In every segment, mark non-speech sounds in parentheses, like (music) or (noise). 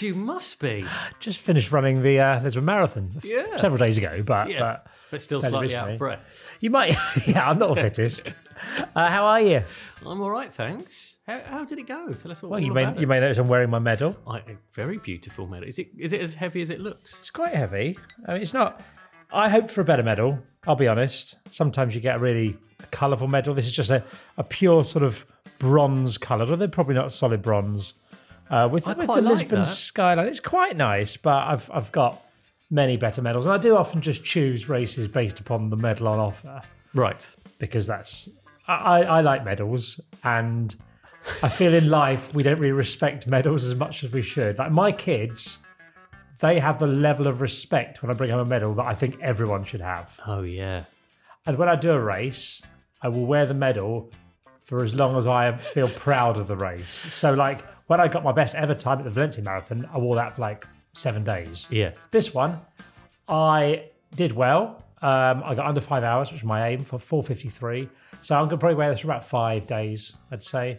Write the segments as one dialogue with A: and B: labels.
A: You must be. (gasps)
B: Just finished running the uh, Lisbon Marathon
A: Yeah.
B: several days ago, but,
A: Yeah,
B: but
A: but still slightly out of breath.
B: You might, (laughs) yeah, I'm not the fittest. Uh, how are you?
A: I'm all right, thanks. How, how did it go? Tell us all,
B: Well,
A: all
B: you may, you may notice I'm wearing my medal.
A: I, a very beautiful medal. Is it? Is it as heavy as it looks?
B: It's quite heavy. I mean, it's not. I hoped for a better medal. I'll be honest. Sometimes you get a really colourful medal. This is just a, a pure sort of bronze colour. Although they're probably not solid bronze. Uh, with
A: I
B: with the
A: like
B: Lisbon
A: that.
B: skyline, it's quite nice. But I've I've got many better medals, and I do often just choose races based upon the medal on offer
A: Right.
B: because that's I, I I like medals and I feel in life we don't really respect medals as much as we should. Like my kids, they have the level of respect when I bring home a medal that I think everyone should have.
A: Oh yeah.
B: And when I do a race, I will wear the medal for as long as I feel proud of the race. So like when I got my best ever time at the Valencia Marathon, I wore that for like seven days.
A: Yeah.
B: This one, I did well. Um, I got under five hours, which was my aim for 453. So I'm gonna probably wear this for about five days, I'd say.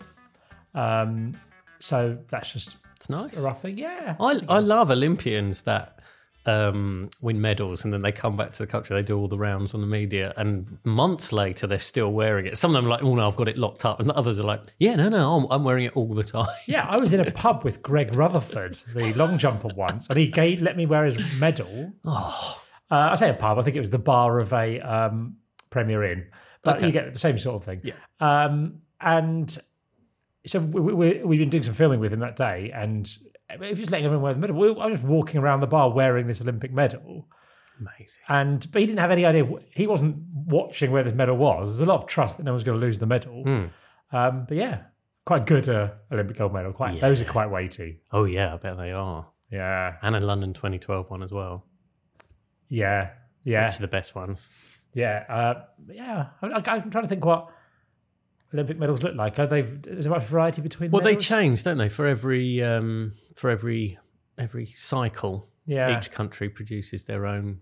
B: Um, so that's just
A: It's nice.
B: a rough thing. Yeah.
A: I, I love Olympians that um, win medals and then they come back to the country. They do all the rounds on the media, and months later they're still wearing it. Some of them are like, "Oh no, I've got it locked up," and the others are like, "Yeah, no, no, I'm, I'm wearing it all the time." (laughs)
B: Yeah, I was in a pub with Greg Rutherford, the long jumper once, and he gave, let me wear his medal. Oh. Uh, I say a pub, I think it was the bar of a um, Premier Inn, but
A: Okay.
B: you get the same sort of thing.
A: Yeah.
B: Um, and so we, we, we've been doing some filming with him that day, and just letting everyone wear the medal, we, I was just walking around the bar wearing this Olympic medal.
A: Amazing.
B: And but he didn't have any idea. He wasn't watching where this medal was. There's a lot of trust that no one's going to lose the medal. Um, but yeah, quite good uh, Olympic gold medal. Quite those are quite weighty.
A: Oh yeah, I bet they are.
B: Yeah,
A: And a London 2012 one as well.
B: yeah, yeah,
A: Which are the best ones.
B: yeah, uh, yeah. I, I, I'm trying to think what Olympic medals look like. Are they? Is there much variety between? Them?
A: Well, they change, don't they? For every um, for every every cycle,
B: Yeah.
A: each country produces their own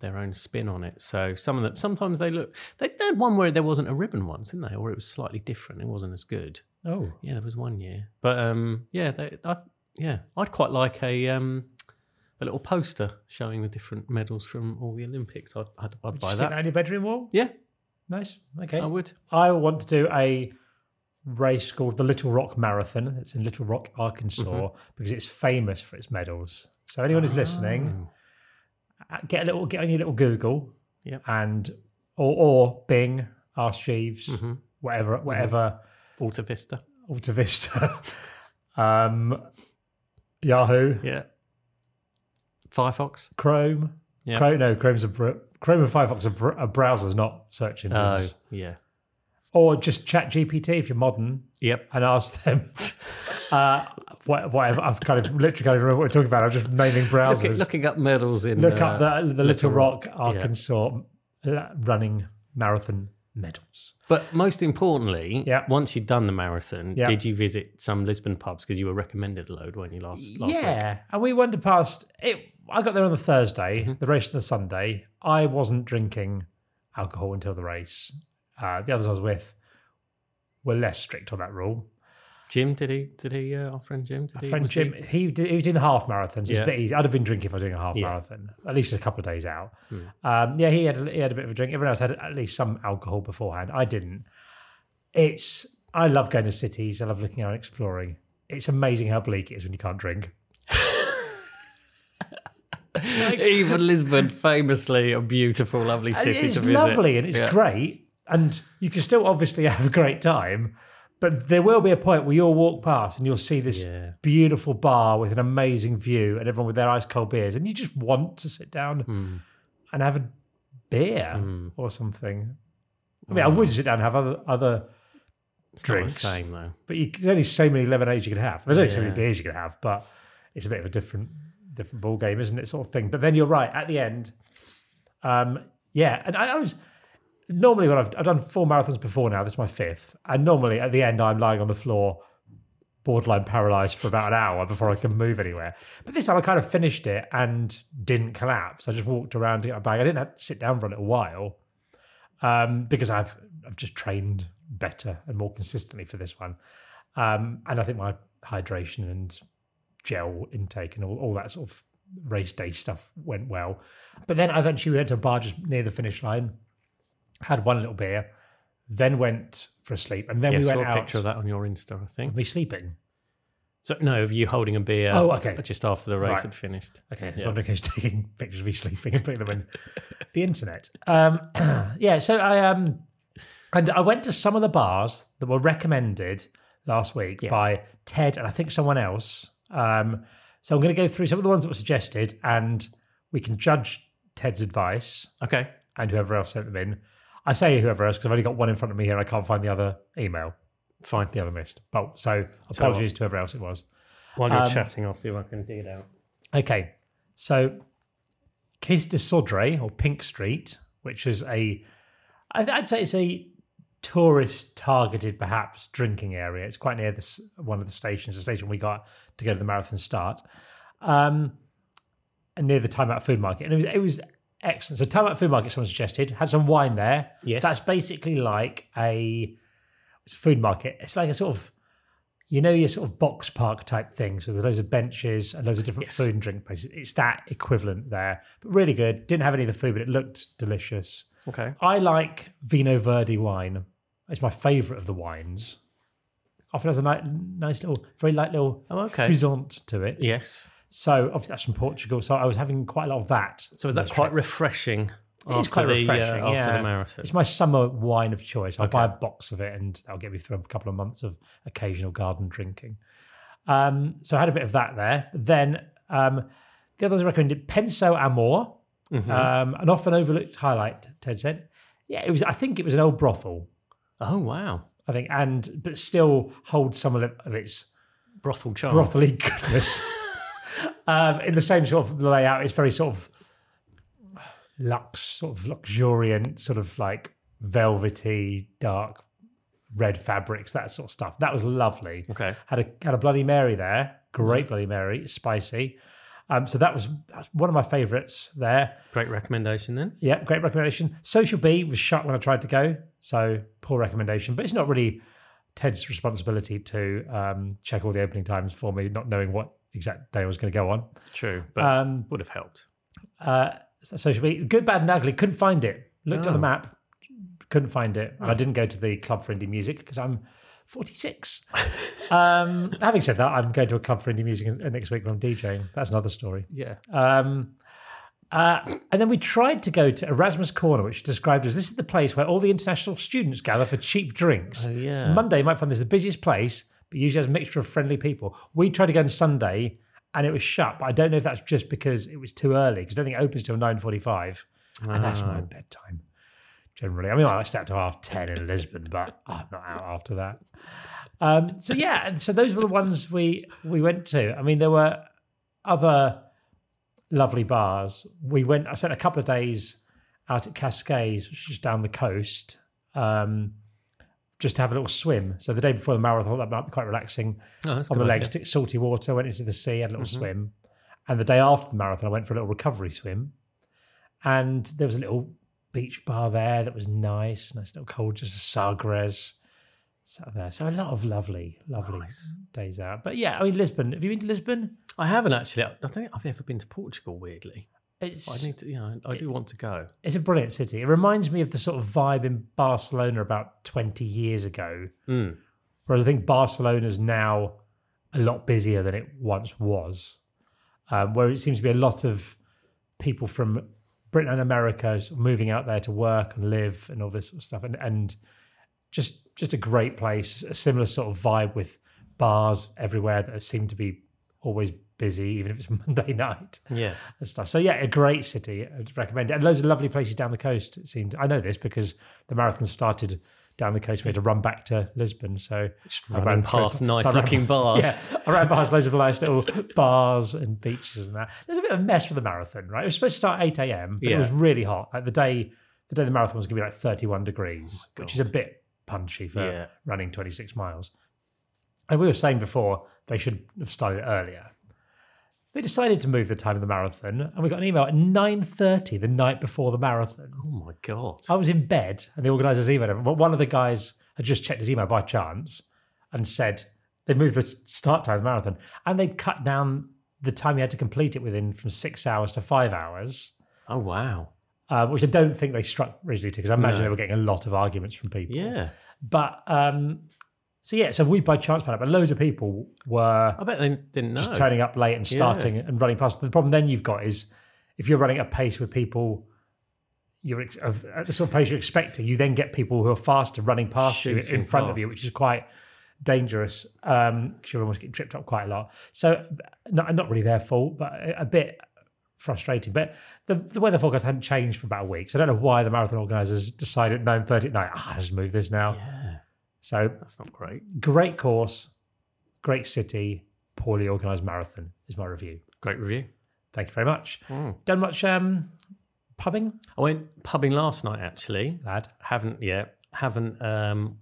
A: their own spin on it. So some of them sometimes they look. They, they had one where there wasn't a ribbon once, didn't they? Or it was slightly different. It wasn't as good.
B: Oh,
A: Yeah, there was one year, but um, yeah, they, I, yeah, I'd quite like a um, a little poster showing the different medals from all the Olympics. I'd, I'd, I'd buy
B: that. on your bedroom wall.
A: Yeah,
B: Nice. Okay.
A: I would.
B: I want to do a race called the Little Rock Marathon. It's in Little Rock, Arkansas,
A: Mm-hmm.
B: because it's famous for its medals. So anyone who's listening, uh, get a little, get on your little Google,
A: Oh. Yep.
B: and or, or Bing, Ask Jeeves,
A: Mm-hmm.
B: whatever, whatever,
A: Alta Vista.
B: Alta Vista, (laughs) um, Yahoo,
A: Yeah. Firefox.
B: Chrome.
A: Yeah.
B: Chrome, no, Chrome's a br- Chrome and Firefox are, br- are browsers, not search
A: Oh,
B: engines.
A: yeah.
B: Or just Chat GPT if you're modern.
A: Yep.
B: and ask them (laughs) uh, what, whatever. I've kind of literally kind of remember what we're talking about. I'm just naming browsers.
A: Look, looking up medals in.
B: Look
A: uh,
B: up the, the Little Rock,
A: yeah.
B: Arkansas uh, running marathon medals.
A: But most importantly,
B: Yeah.
A: once you'd done the marathon,
B: Yeah.
A: did you visit some Lisbon pubs because you were recommended a load when you last last week?
B: yeah, and we wandered past it. I got there on the Thursday,
A: Mm-hmm.
B: the race on the Sunday. I wasn't drinking alcohol until the race. Uh, the others I was with were less strict on that rule.
A: Jim, did he? Did he? Uh, our friend Jim. Did he?
B: friend
A: was
B: Jim, he, did, he was doing the half marathons. It's
A: Yeah.
B: a bit easy. I'd have been drinking if I was doing a half
A: Yeah.
B: marathon, at least a couple of days out.
A: Hmm.
B: Um, yeah, he had a, he had a bit of a drink. Everyone else had at least some alcohol beforehand. I didn't. It's I love going to cities. I love looking around, exploring. It's amazing how bleak it is when you can't drink. (laughs) (laughs)
A: Even Lisbon, famously a beautiful, lovely city
B: it's
A: to visit.
B: lovely and it's
A: Yeah.
B: great, and you can still obviously (laughs) have a great time. But there will be a point where you'll walk past and you'll see this
A: Yeah.
B: beautiful bar with an amazing view and everyone with their ice cold beers, and you just want to sit down
A: Hmm.
B: and have a beer
A: Mm.
B: or something. I mean, I would sit down and have other other
A: It's
B: drinks.
A: not the same though.
B: but you, there's only so many lemonades you can have. There's only so many beers you can have, but it's a bit of a different different ball game, isn't it? Sort of thing. But then you're right at the end. Um, yeah, and I, I was normally when I've, I've done four marathons before now. This is my fifth, and normally at the end I'm lying on the floor, borderline paralyzed for about an hour before I can move anywhere. But this time I kind of finished it and didn't collapse. I just walked around to get my bag. I didn't have to sit down for a little while um, because I've I've just trained better and more consistently for this one, um, and I think my hydration and gel intake and all, all that sort of race day stuff went well. But then I eventually went to a bar just near the finish line, had one little beer, then went for a sleep, and then
A: Yeah,
B: we went
A: a
B: out.
A: picture of that on your Insta, I think.
B: Me sleeping.
A: So no, of you holding a beer.
B: Oh, okay.
A: Just after the race
B: Right.
A: had finished.
B: Okay, I was
A: Yeah.
B: wondering who's (laughs) taking pictures of me sleeping and putting them in the internet. Um, (clears throat) yeah, so I um, and I went to some of the bars that were recommended last week
A: Yes.
B: by Ted and I think someone else. Um, so I'm going to go through some of the ones that were suggested, and we can judge Ted's advice
A: Okay.
B: and whoever else sent them in. I say whoever else because I've only got one in front of me here. and I can't find the other email,
A: Fine.
B: the other missed. Oh, so apologies to whoever else it was.
A: While you're
B: Um,
A: chatting, I'll see if I can dig it out.
B: Okay, so Cais do Sodré or Pink Street, which is a, I'd say it's a tourist targeted perhaps drinking area. It's quite near this one of the stations, the station we got to go to the marathon start, um, and near the Time Out Food Market, and it was it was excellent. So Time Out Food Market, someone suggested, had some wine there.
A: Yes.
B: that's basically like a it's a food market. It's like a sort of you know your sort of box park type things so with loads of benches and loads of different
A: Yes.
B: food and drink places. It's that equivalent there, but really good. Didn't have any of the food, but it looked delicious.
A: Okay.
B: I like Vinho Verde wine. It's my favourite of the wines. Often has a nice, nice little, very light little
A: Oh, okay.
B: frisant to it.
A: Yes.
B: So obviously that's from Portugal. So I was having quite a lot of that.
A: So is that quite
B: trip.
A: refreshing
B: It is
A: after
B: quite
A: the
B: refreshing,
A: uh, after
B: yeah.
A: the marathon?
B: It's my summer wine of choice. I'll
A: Okay.
B: buy a box of it and I'll get me through a couple of months of occasional garden drinking. Um, so I had a bit of that there. Then um, the others I recommended Pensão Amor,
A: Mm-hmm.
B: um, an often overlooked highlight. Ted said, "Yeah, it was. I think it was an old brothel.
A: Oh wow.
B: I think, and but still holds some of, it, of its
A: Brothel charm.
B: brothely (laughs) goodness. um, in the same sort of layout, it's very sort of lux, sort of luxuriant, sort of like velvety, dark red fabrics, that sort of stuff. That was lovely.
A: Okay.
B: Had a had a Bloody Mary there, great
A: Nice.
B: Bloody Mary, spicy. Um, so that was, one of my favourites there.
A: Great recommendation then.
B: Yeah, great recommendation. Social B was shut when I tried to go, so poor recommendation. But it's not really Ted's responsibility to um, check all the opening times for me, not knowing what exact day I was going to go on.
A: True, but
B: Um,
A: would have helped.
B: uh, social B, good, bad, and ugly. Couldn't find it. Looked on the
A: Oh.
B: map, couldn't find it, and I didn't go to the club for indie music because I'm 46. um, having said that, I'm going to a club for indie music next week when I'm DJing. That's another story.
A: Yeah.
B: Um, uh, and then we tried to go to Erasmus Corner, which is described as this is the place where all the international students gather for cheap drinks.
A: Oh, yeah.
B: So Monday, you might find this the busiest place, but usually has a mixture of friendly people. We tried to go on Sunday, and it was shut. But I don't know if that's just because it was too early, because I don't think it opens till nine forty-five, and that's my bedtime. Generally, I mean, I up till half ten in Lisbon, but I'm not out after that. Um, so yeah, and so those were the ones we we went to. I mean, there were other lovely bars. We went. I spent a couple of days out at Cascais, which is down the coast, um, just to have a little swim. So the day before the marathon, that might be quite relaxing.
A: Oh,
B: On the legs,
A: idea.
B: salty water, went into the sea, had a little
A: Mm-hmm.
B: swim. And the day after the marathon, I went for a little recovery swim. And there was a little beach bar there that was nice, nice little cold, just a Sagres. sat there. So a lot of lovely, lovely days out. But yeah, I mean Lisbon. Have you been to Lisbon?
A: I haven't actually. I don't think I've ever been to Portugal. Weirdly,
B: It's
A: I need to. You know, I do want to go.
B: it's a brilliant city. It reminds me of the sort of vibe in Barcelona about twenty years ago.
A: Mm.
B: Whereas I think Barcelona's now a lot busier than it once was, um, where it seems to be a lot of people from Britain and America moving out there to work and live and all this sort of stuff, and and just just a great place, a similar sort of vibe with bars everywhere that seem to be always busy, even if it's (laughs) Monday night
A: Yeah.
B: and stuff. So yeah, a great city. I'd recommend it. And loads of lovely places down the coast. It seemed. I know this because the marathon started down the coast. We had to run back to Lisbon. So
A: Just
B: I ran through-
A: past
B: so ran-
A: nice-looking (laughs) bars.
B: Yeah, I ran past loads of nice little (laughs) bars and beaches and that. There's a bit of a mess for the marathon, right? It was supposed to start at eight a.m. But
A: Yeah.
B: it was really hot. Like the day, the day the marathon was going to be like thirty-one degrees, oh which is a bit punchy for
A: Yeah.
B: running twenty-six miles. And we were saying before they should have started earlier. They decided to move the time of the marathon, and we got an email at nine thirty the night before the marathon.
A: Oh my god.
B: I was in bed, and the organisers emailed. But one of the guys had just checked his email by chance and said they moved the start time of the marathon, and they'd cut down the time you had to complete it within from six hours to five hours.
A: Oh wow.
B: Uh, which I don't think they struck originally to, because I imagine
A: No.
B: they were getting a lot of arguments from people.
A: Yeah.
B: But um, so yeah, so we by chance found out, but loads of people were
A: I bet they didn't know.
B: just turning up late and starting and running past. The problem then you've got is if you're running at a pace with people you're ex- of, at the sort of pace you're expecting, you then get people who are faster running past you in front of you, which is quite dangerous because you're almost getting tripped up quite a lot. So not, not really their fault, but a, a bit frustrating. But the, the weather forecast hadn't changed for about a week, so I don't know why the marathon organisers decided at nine thirty at night, ah, just move this now.
A: Yeah.
B: So
A: That's not great.
B: great course, great city, poorly organised marathon is my review.
A: Great review.
B: Thank you very much.
A: Mm.
B: Done much um, pubbing,
A: I went pubbing last night actually.
B: lad?
A: Haven't yet. Haven't um,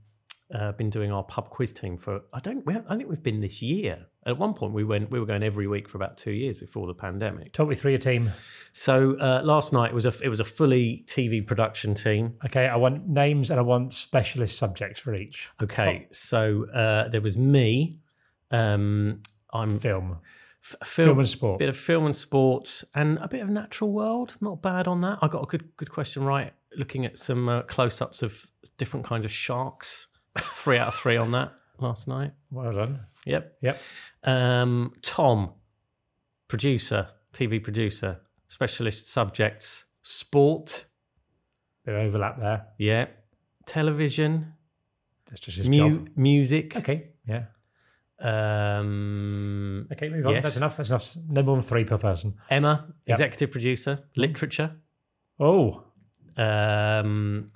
A: uh, been doing our pub quiz team for. I don't. We have, I think we've been this year. At one point, we went. We were going every week for about two years before the pandemic.
B: Talk me through your team.
A: So uh, last night was a. It was a fully TV production team.
B: Okay, I want names and I want specialist subjects for each.
A: Okay, so uh, there was me. Um, I'm
B: Film,
A: f-
B: film and sport.
A: A bit of film and sports and a bit of natural world. Not bad on that. I got a good good question right. Looking at some uh, close ups of different kinds of sharks. Three out of three on that last night.
B: Well done.
A: Yep.
B: Yep.
A: Um, Tom, producer, TV producer, specialist subjects, sport.
B: Bit of overlap there.
A: Yeah. Television,
B: That's just his
A: mu-
B: job.
A: music.
B: Okay, yeah.
A: Um,
B: Okay, move on.
A: Yes.
B: That's enough. That's enough. No more than three per person.
A: Emma,
B: Yep.
A: executive producer, literature.
B: Oh,
A: um,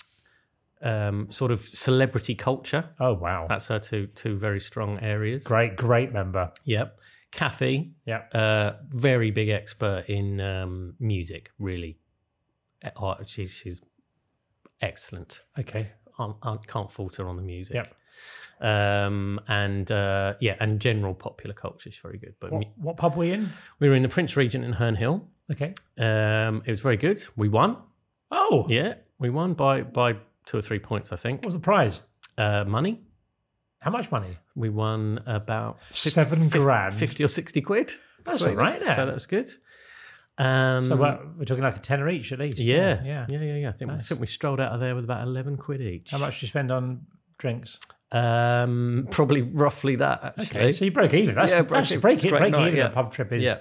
A: um, sort of celebrity culture.
B: oh wow.
A: That's her two two very strong areas.
B: Great, great member.
A: Yep. Kathy,
B: Yeah.
A: uh, very big expert in um, music. Really, oh, she's she's excellent.
B: Okay.
A: I, I can't fault her on the music.
B: Yep.
A: Um, and uh, yeah, and general popular culture is very good. But
B: What,
A: mu-
B: what pub were you in?
A: we were in the Prince Regent in Herne Hill.
B: Okay.
A: Um, it was very good. We won.
B: Oh,
A: Yeah, we won by by two or three points, I think.
B: what was the prize?
A: Uh, money.
B: How much money?
A: We won about fif-
B: Seven
A: fif-
B: grand.
A: 50 or 60 quid.
B: That's
A: Sweet.
B: all right.
A: So that was good. Um,
B: So what, we're talking like a tenner each at least.
A: yeah,
B: Yeah.
A: yeah, yeah, yeah. I think, I think we strolled out of there with about 11 quid each.
B: How much do you spend on drinks?
A: Um, probably roughly that, actually.
B: Okay, so you broke even. That's,
A: Yeah, broke
B: that's break,
A: It's
B: it,
A: a
B: break
A: night,
B: even
A: yeah.
B: a pub trip is
A: Yeah.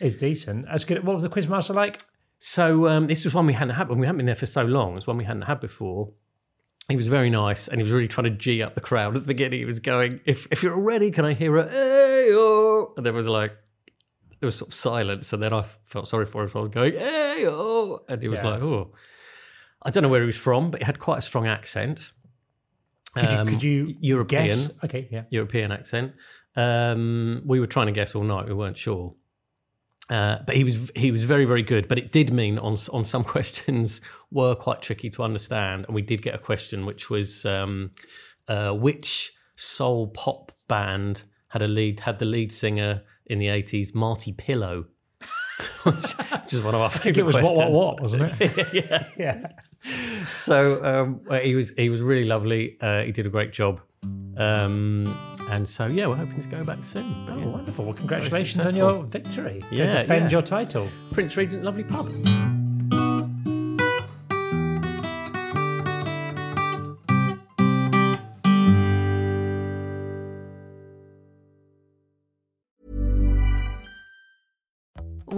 B: is decent. That's good. What was the quizmaster like?
A: So um, this was one we hadn't had. When we hadn't been there for so long, it was one we hadn't had before. He was very nice, and he was really trying to g up the crowd at the beginning. He was going, "If if you're ready, can I hear a hey oh?" And there was like, there was sort of silence, and then I felt sorry for him. So I was going hey oh, and he was
B: Yeah.
A: like, "Oh." I don't know where he was from, but he had quite a strong accent.
B: Could you,
A: Um,
B: could you
A: European.
B: guess? Okay, yeah.
A: European accent. Um, we were trying to guess all night. We weren't sure. Uh, but he was he was very very good. But it did mean on on some (laughs) questions were quite tricky to understand, and we did get a question which was um, uh, which soul pop band had a lead had the lead singer in the eighties Marty Pillow, which, (laughs) which is one of our (laughs)
B: I think
A: favorite
B: it was
A: questions.
B: what, what, what, wasn't it?
A: yeah.
B: yeah.
A: So um, he was he was really lovely. Uh, he did a great job. Um, and so yeah, we're hoping to go back soon. But,
B: Oh,
A: yeah.
B: wonderful. Well, congratulations on your victory.
A: Yeah,
B: defend
A: yeah.
B: your title.
A: Prince Regent, lovely pub.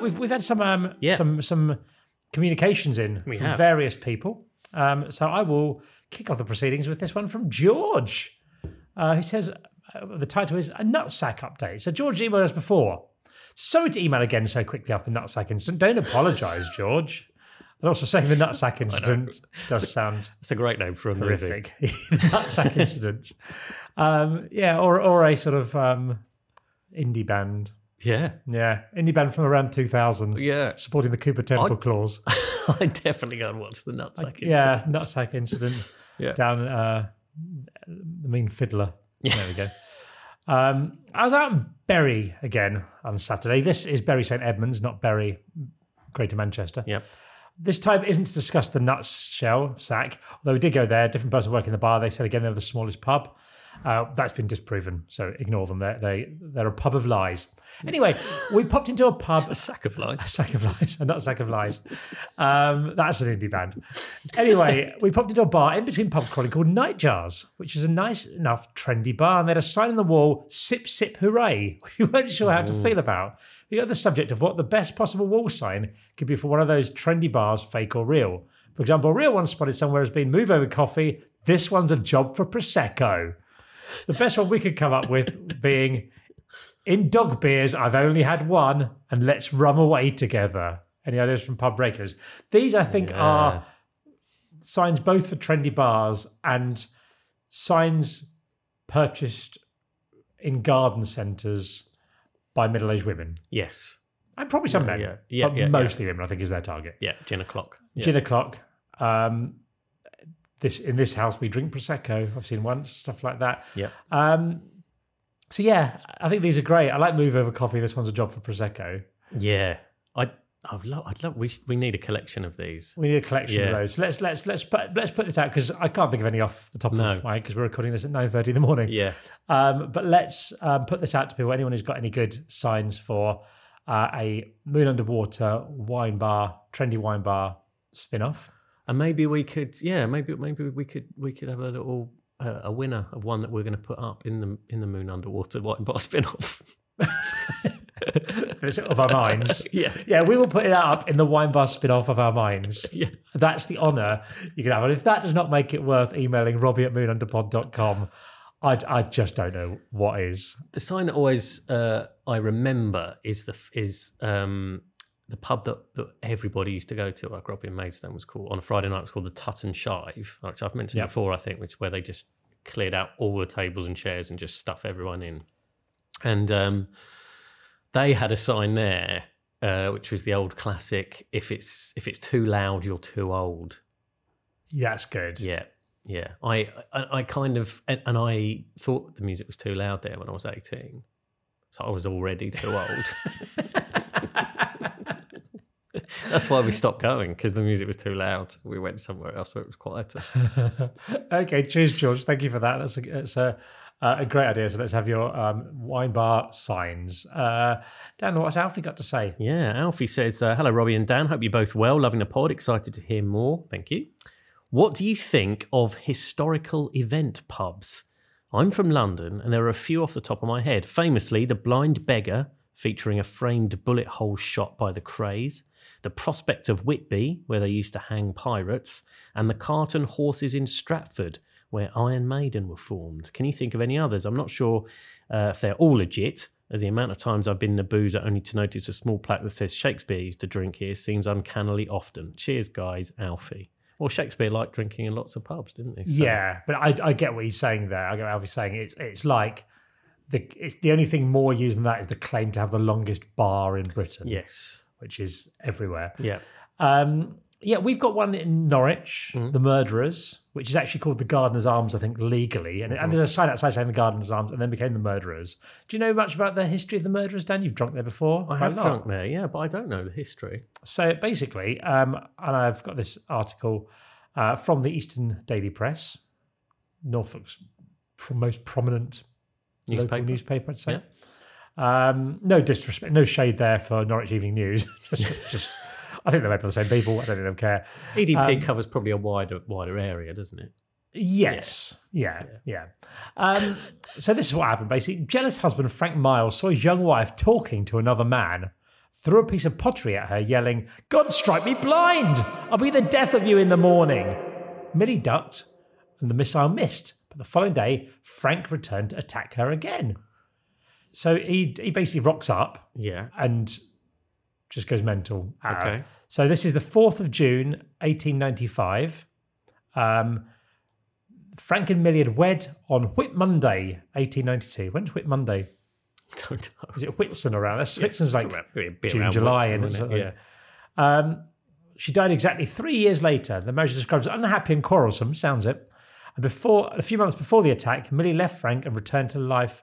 B: Look, we've we've had some um,
A: Yeah.
B: some some communications in
A: We
B: from
A: have.
B: various people. Um, so I will kick off the proceedings with this one from George, uh, who says uh, the title is a nutsack update. So George emailed us before. Sorry to email again so quickly after the nutsack incident. Don't apologise, (laughs) George. And also saying the nutsack incident does sound
A: That's a great name for a movie.
B: horrific. the (laughs) nutsack incident. Um, yeah, or or a sort of um, indie band.
A: Yeah,
B: Yeah, indie band from around 2000.
A: Yeah.
B: supporting the Cooper Temple
A: I-
B: Clause. (laughs)
A: I definitely go and watch the nutsack.
B: yeah,
A: incident.
B: nutsack incident (laughs)
A: Yeah.
B: down uh, the mean fiddler. Yeah. There we go. Um, I was out in Bury again on Saturday. This is Bury St Edmunds, not Bury, Greater Manchester.
A: Yep.
B: This time isn't to discuss the nuts shell sack, although we did go there. Different person working the bar. They said again they were the smallest pub. Uh, that's been disproven, so ignore them. They're, they they're a pub of lies. Anyway, we popped into a pub. (laughs)
A: A sack of lies.
B: A sack of lies, and (laughs) not a sack of lies. Um, that's an indie band. Anyway, we popped into a bar in between pub crawling called Nightjars, which is a nice enough trendy bar, and they had a sign on the wall: "Sip, sip, hooray!" (laughs) We weren't sure how to feel about. We got the subject of what the best possible wall sign could be for one of those trendy bars, fake or real. For example, a real one spotted somewhere has been "Move over coffee." This one's a job for prosecco. The best one we could come up with being in dog beers, I've only had one, and let's rum away together. Any ideas from pub breakers? These, I think, are signs both for trendy bars and signs purchased in garden centres by middle-aged women,
A: Yes.
B: and probably some
A: Yeah,
B: men,
A: yeah. Yeah,
B: but
A: yeah, yeah.
B: mostly women. I think is their target.
A: Yeah. Gin o'clock. Yeah.
B: Gin o'clock. Um, this in this house we drink prosecco. I've seen once stuff like that.
A: Yeah.
B: Um, so yeah, I think these are great. I like move over coffee. This one's a job for prosecco.
A: Yeah. I. I'd love. I'd love. We sh- we need a collection of these.
B: We need a collection of those. So let's let's let's put let's put this out because I can't think of any off the top
A: No.
B: of my head because we're recording this at nine thirty in the morning.
A: Yeah.
B: Um, but let's um, put this out to people. Anyone who's got any good signs for uh, a moon underwater wine bar, trendy wine bar spin off.
A: And maybe we could. Yeah. Maybe maybe we could we could have a little uh, a winner of one that we're going to put up in the in the moon underwater (laughs) white bar spin off.
B: of our minds. (laughs)
A: Yeah.
B: Yeah, we will put it up in the wine bar spin off of our minds. (laughs)
A: Yeah.
B: That's the honour you can have. And if that does not make it worth emailing robbie at moonunderpod.com, I, I just don't know what is.
A: the sign that always uh, I remember is the is um, the pub that, that everybody used to go to. I grew up in Maidstone was called on a Friday night. It was called the Tut and Shive, which I've mentioned
B: Yeah.
A: before. I think, which where they just cleared out all the tables and chairs and just stuff everyone in. And um, they had a sign there, uh, which was the old classic: "If it's if it's too loud, you're too old."
B: Yeah, it's good.
A: Yeah, yeah. I, I, I kind of, and, and I thought the music was too loud there when I was eighteen, so I was already too old. (laughs) (laughs) That's why we stopped going because the music was too loud. We went somewhere else where it was quieter. (laughs)
B: okay, cheers, George. Thank you for that. That's a, that's a, a great idea. So let's have your um, wine bar signs. Uh, Dan, what's Alfie got to say?
A: Yeah, Alfie says, uh, Hello, Robbie and Dan. Hope you're both well. Loving the pod. Excited to hear more. Thank you. What do you think of historical event pubs? I'm from London, and there are a few off the top of my head. Famously, the Blind Beggar, featuring a framed bullet hole shot by the Krays, the Prospect of Whitby, where they used to hang pirates, and the Cart and Horses in Stratford, where Iron Maiden were formed. Can you think of any others? I'm not sure uh, if they're all legit, as the amount of times I've been in a boozer only to notice a small plaque that says Shakespeare used to drink here seems uncannily often. Cheers, guys, Alfie. Well, Shakespeare liked drinking in lots of pubs, didn't he? So-
B: Yeah, but I, I get what he's saying there. I get what Alfie's saying. It's it's like the it's the only thing more used than that is the claim to have the longest bar in Britain.
A: Yes.
B: Which is everywhere.
A: Yeah.
B: Um, yeah, we've got one in Norwich,
A: Mm.
B: the Murderers, which is actually called the Gardener's Arms, I think, legally. And, and there's a sign outside saying the Gardener's Arms, and then became the Murderers. Do you know much about the history of the Murderers, Dan? You've drunk there before.
A: I have drunk there, yeah, but I don't know the history.
B: So basically, um, and I've got this article uh, from the Eastern Daily Press, Norfolk's most prominent
A: Newspaper.
B: local newspaper, I'd say. Um, no disrespect, no shade there for Norwich Evening News. (laughs) just, just, I think they're made by the same people. I don't think they care.
A: EDP
B: Um,
A: covers probably a wider wider area, doesn't it?
B: Yes. Yeah. Yeah. Um, (laughs) so this is what happened. Basically, jealous husband Frank Miles saw his young wife talking to another man, threw a piece of pottery at her, yelling, "God strike me blind! I'll be the death of you in the morning." Millie ducked, and the missile missed. But the following day, Frank returned to attack her again. So he he basically rocks up
A: Yeah.
B: and just goes mental.
A: Okay.
B: So this is the 4th of June, 1895. Um, Frank and Millie had wed on Whit Monday, 1892. When's Whit Monday?
A: Don't know.
B: Is it Whitsun around? That's Whitsun's like
A: It's a bit
B: June,
A: around
B: July, and
A: isn't
B: something.
A: it? Yeah.
B: Um, she died exactly three years later. The marriage is described as unhappy and quarrelsome, sounds it. And before a few months before the attack, Millie left Frank and returned to life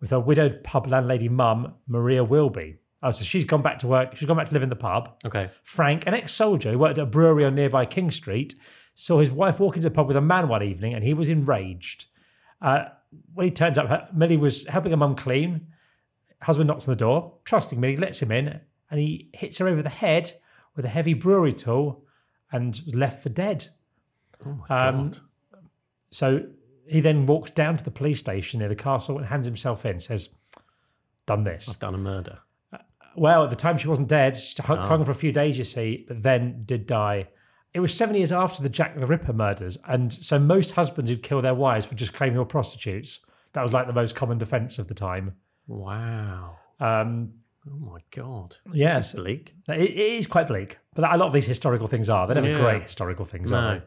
B: with her widowed pub landlady mum, Maria Wilby. Oh, so she's gone back to work. She's gone back to live in the pub.
A: Okay.
B: Frank, an ex-soldier who worked at a brewery on nearby King Street, saw his wife walk into the pub with a man one evening, and he was enraged. Uh, when he turns up, her- Millie was helping her mum clean. Husband knocks on the door, trusting Millie, lets him in, and he hits her over the head with a heavy brewery tool, and was left for dead.
A: Oh my
B: Um,
A: god.
B: So he then walks down to the police station near the castle and hands himself in. Says, "Done this."
A: I've done a murder.
B: Well, at the time she wasn't dead. She hung,
A: Oh.
B: hung for a few days, you see, but then did die. It was seven years after the Jack the Ripper murders, and so most husbands who'd kill their wives would just claim they were prostitutes. That was like the most common defence of the time.
A: Wow.
B: Um,
A: Oh my god.
B: Yes.
A: This is bleak.
B: it, it is quite bleak, but a lot of these historical things are. They're never
A: Yeah.
B: great historical things,
A: No.
B: are they?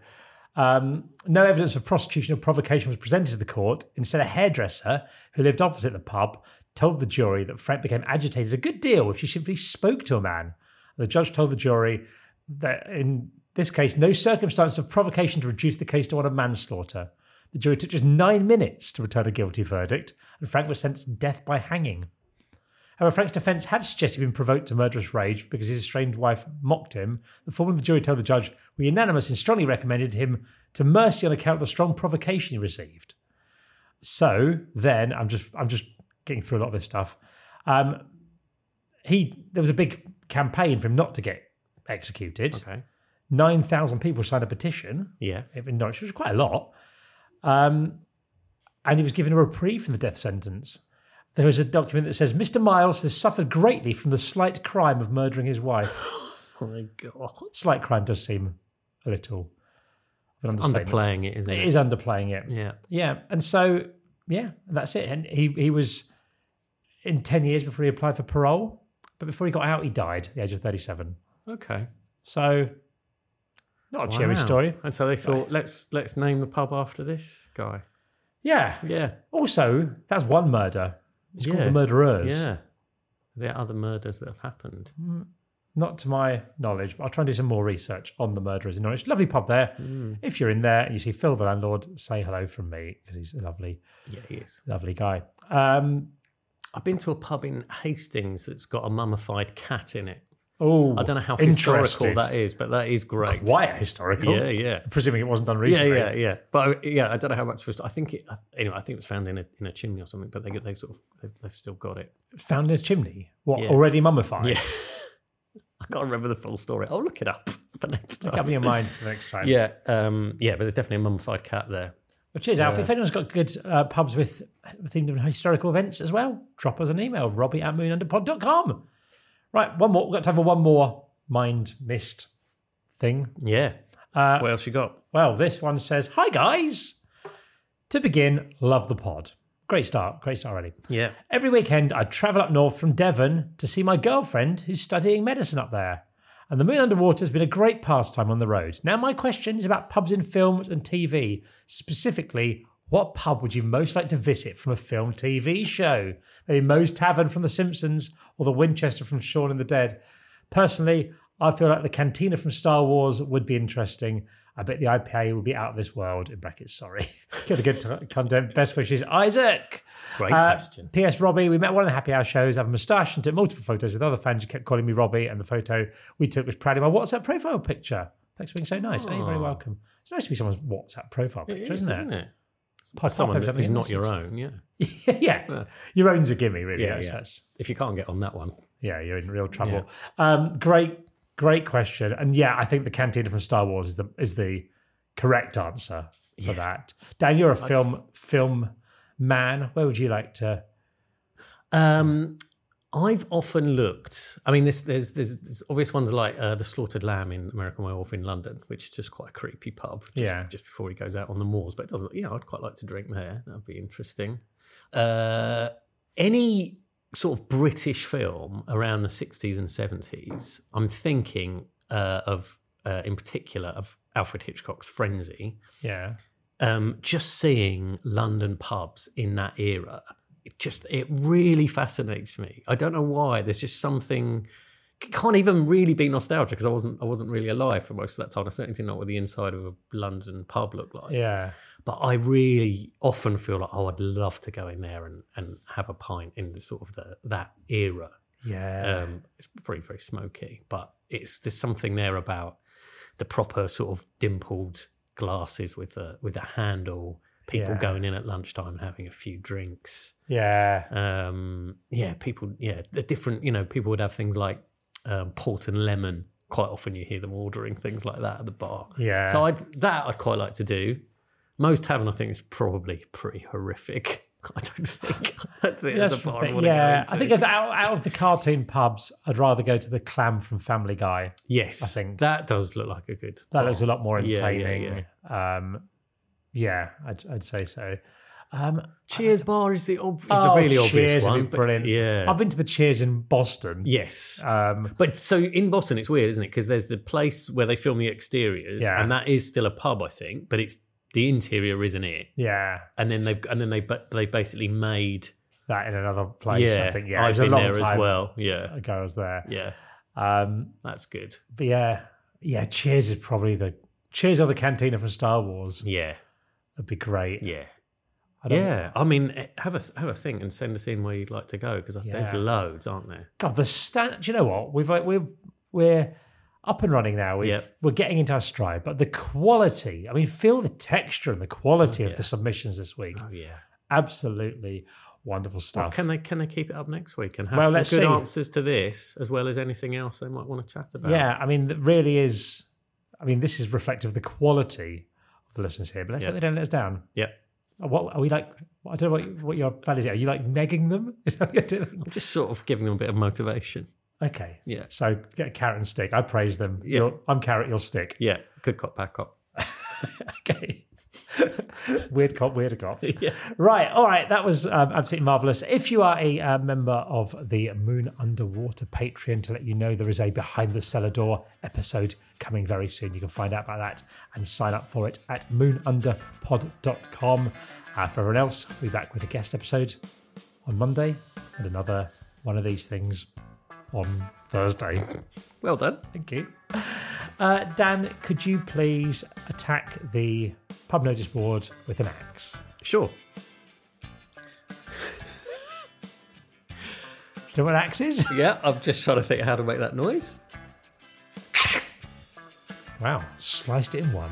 B: Um, no evidence of prostitution or provocation was presented to the court. Instead, a hairdresser who lived opposite the pub told the jury that Frank became agitated a good deal if she simply spoke to a man. The judge told the jury that in this case, no circumstance of provocation to reduce the case to one of manslaughter. The jury took just nine minutes to return a guilty verdict, and Frank was sentenced to death by hanging. However, Frank's defence had suggested he'd been provoked to murderous rage because his estranged wife mocked him. The foreman of the jury told the judge, were unanimous and strongly recommended him to mercy on account of the strong provocation he received. So then, I'm just I'm just getting through a lot of this stuff. Um, he there was a big campaign for him not to get executed.
A: Okay.
B: Nine thousand people signed a petition
A: Yeah.
B: in Norwich, which was quite a lot. Um, and he was given a reprieve from the death sentence. There was a document that says Mr. Miles has suffered greatly from the slight crime of murdering his wife. (laughs)
A: Oh my god.
B: slight crime does seem a little of an.
A: Underplaying it, isn't it?
B: It is underplaying it.
A: Yeah.
B: Yeah, and so yeah, that's it. And he he was in ten years before he applied for parole, but before he got out, he died at the age of thirty-seven.
A: Okay.
B: So not a cheery story.
A: And so they thought, let's let's name the pub after this guy.
B: Yeah.
A: Yeah.
B: Also, that's one murder. It's called
A: Yeah.
B: the murderers.
A: Yeah. There are other murders that have happened.
B: Not to my knowledge, but I'll try and do some more research on the murderers in Norwich. Lovely pub there.
A: Mm.
B: If you're in there and you see Phil the landlord, say hello from me because he's a lovely,
A: Yeah, he is.
B: lovely guy. Um,
A: I've been to a pub in Hastings that's got a mummified cat in it.
B: Oh,
A: I don't know how historical that is, but that is great.
B: Quite historical.
A: Yeah, yeah.
B: Presuming it wasn't done recently.
A: yeah, yeah. yeah. But uh, yeah, I don't know how much. Was, I think it. Anyway, I think it was found in a in a chimney or something. But they they sort of they've, they've still got it.
B: Found in a chimney. What?
A: Yeah.
B: Already mummified.
A: Yeah. (laughs) I can't remember the full story. I'll look it up (laughs) for next time.
B: Me in mind for next time.
A: Yeah, um, yeah, but there's definitely a mummified cat there.
B: Well, cheers, Alf. If anyone's got good uh, pubs with themed historical events as well, drop us an email, robbie at moonunderpod.com. Right, one more. We've got time for one more mind mist thing.
A: Yeah.
B: Uh,
A: what else you got?
B: Well, this one says, Hi, guys. To begin, love the pod. Great start. Great start already.
A: Yeah.
B: Every weekend, I travel up north from Devon to see my girlfriend who's studying medicine up there. And the moon underwater has been a great pastime on the road. Now, my question is about pubs in films and TV. Specifically, what pub would you most like to visit from a film TV show? Maybe Moe's Tavern from The Simpsons or the Winchester from Shaun of the Dead. Personally, I feel like the Cantina from Star Wars would be interesting. I bet the IPA would be out of this world. In brackets, sorry. (laughs) Get the good t- content. Best wishes, Isaac.
A: Great
B: Uh,
A: question.
B: P.S. Robbie, we met one of the happy hour shows. I have a moustache and took multiple photos with other fans who kept calling me Robbie, and the photo we took was proudly my WhatsApp profile picture. Thanks for being so nice. Oh, you're very welcome. It's nice to be someone's WhatsApp profile picture,
A: is,
B: isn't,
A: isn't
B: it?
A: Someone that is not your own, (laughs) yeah.
B: yeah. Your own's a gimme, really.
A: Yeah, yeah. If you can't get on that one.
B: yeah, you're in real trouble. Um, great, great question. And yeah, I think the cantina from Star Wars is the is the correct answer for that. Dan, you're a film film man. Where would you like to?
A: Um, I've often looked. I mean, there's there's there's, there's obvious ones like uh, the Slaughtered Lamb in American Werewolf in London, which is just quite a creepy pub. Just,
B: Yeah.
A: just before he goes out on the moors, but it doesn't. Yeah, I'd quite like to drink there. That'd be interesting. Uh, any sort of British film around the 60s and 70s, I'm thinking uh, of, uh, in particular, of Alfred Hitchcock's Frenzy
B: Yeah,
A: um, just seeing London pubs in that era, it just it really fascinates me. I don't know why. There's just something. It can't even really be nostalgia because I wasn't I wasn't really alive for most of that time. I certainly didn't know what the inside of a London pub looked like.
B: yeah.
A: But I really often feel like oh, I'd love to go in there and, and have a pint in the sort of the that era.
B: Yeah.
A: Um, it's probably very smoky, but it's there's something there about the proper sort of dimpled glasses with a with a handle. People
B: Yeah.
A: going in at lunchtime and having a few drinks.
B: yeah.
A: Um, yeah, people. Yeah, the different. You know, people would have things like um, port and lemon. Quite often, you hear them ordering things like that at the bar.
B: Yeah.
A: So I'd, that I'd quite like to do. Moe's Tavern, I think, is probably pretty horrific. (laughs) I don't think. I don't think
B: That's
A: a bar I
B: yeah, I think out, out of the cartoon pubs, I'd rather go to the Clam from Family Guy.
A: Yes,
B: I think.
A: that does look like a good.
B: That
A: bar.
B: looks a lot more
A: Yeah, yeah,
B: entertaining. Um, yeah, I'd, I'd say so. Um,
A: Cheers bar is the ob-
B: oh,
A: the really obvious
B: Cheers
A: one.
B: brilliant.
A: Yeah.
B: I've been to the Cheers in Boston.
A: yes.
B: Um,
A: but so in Boston, it's weird, isn't it? Because there's the place where they film the exteriors,
B: Yeah.
A: and that is still a pub, I think, but it's the interior isn't it?
B: yeah,
A: And then they've and then they but they've basically made
B: that in another place.
A: yeah.
B: I think yeah,
A: I've been there as well. Yeah,
B: ago. I was there.
A: yeah,
B: Um,
A: that's good.
B: but yeah, yeah. Cheers is probably the Cheers or the Cantina from Star Wars.
A: Yeah,
B: Would be great.
A: yeah.
B: I don't-
A: Yeah, I mean, eh, have a have a think and send us in where you'd like to go because there's loads, aren't there?
B: God, the stand. Do you know what? We've we're we're up and running now. We've,
A: Yep.
B: We're getting into our stride, but the quality. I mean, feel the texture and the quality of
A: yeah.
B: the submissions this week.
A: Oh yeah.
B: Absolutely wonderful
A: Well,
B: stuff.
A: can they can they keep it up next week and have
B: Well,
A: some good
B: see.
A: answers to this as well as anything else they might want to chat about?
B: yeah, I mean, it really is. I mean, this is reflective of the quality of the listeners here. But let's
A: Yeah.
B: hope they don't let us down.
A: yeah.
B: What are we like? I don't know what, what your values are. Are you like negging them? (laughs) Is that what you're doing?
A: I'm just sort of giving them a bit of motivation.
B: Okay.
A: Yeah.
B: So get a carrot and stick. I praise them.
A: Yeah.
B: You're, I'm carrot. You're stick.
A: Yeah, good cop, bad cop. (laughs)
B: Okay. (laughs) (laughs) weird cop, weird cop. (laughs)
A: Yeah.
B: Right. All right. That was um, absolutely marvelous. If you are a uh, member of the Moon Under Water Patreon, to let you know there is a Behind the Cellar Door episode coming very soon. You can find out about that and sign up for it at moonunderpod.com. Uh, for everyone else, we'll be back with a guest episode on Monday and another one of these things on Thursday.
A: Well done.
B: Thank you. Uh, Dan, could you please attack the pub notice board with an axe?
A: Sure.
B: Do you know what axe is?
A: Yeah, I'm just trying to think how to make that noise.
B: Wow, sliced it in one.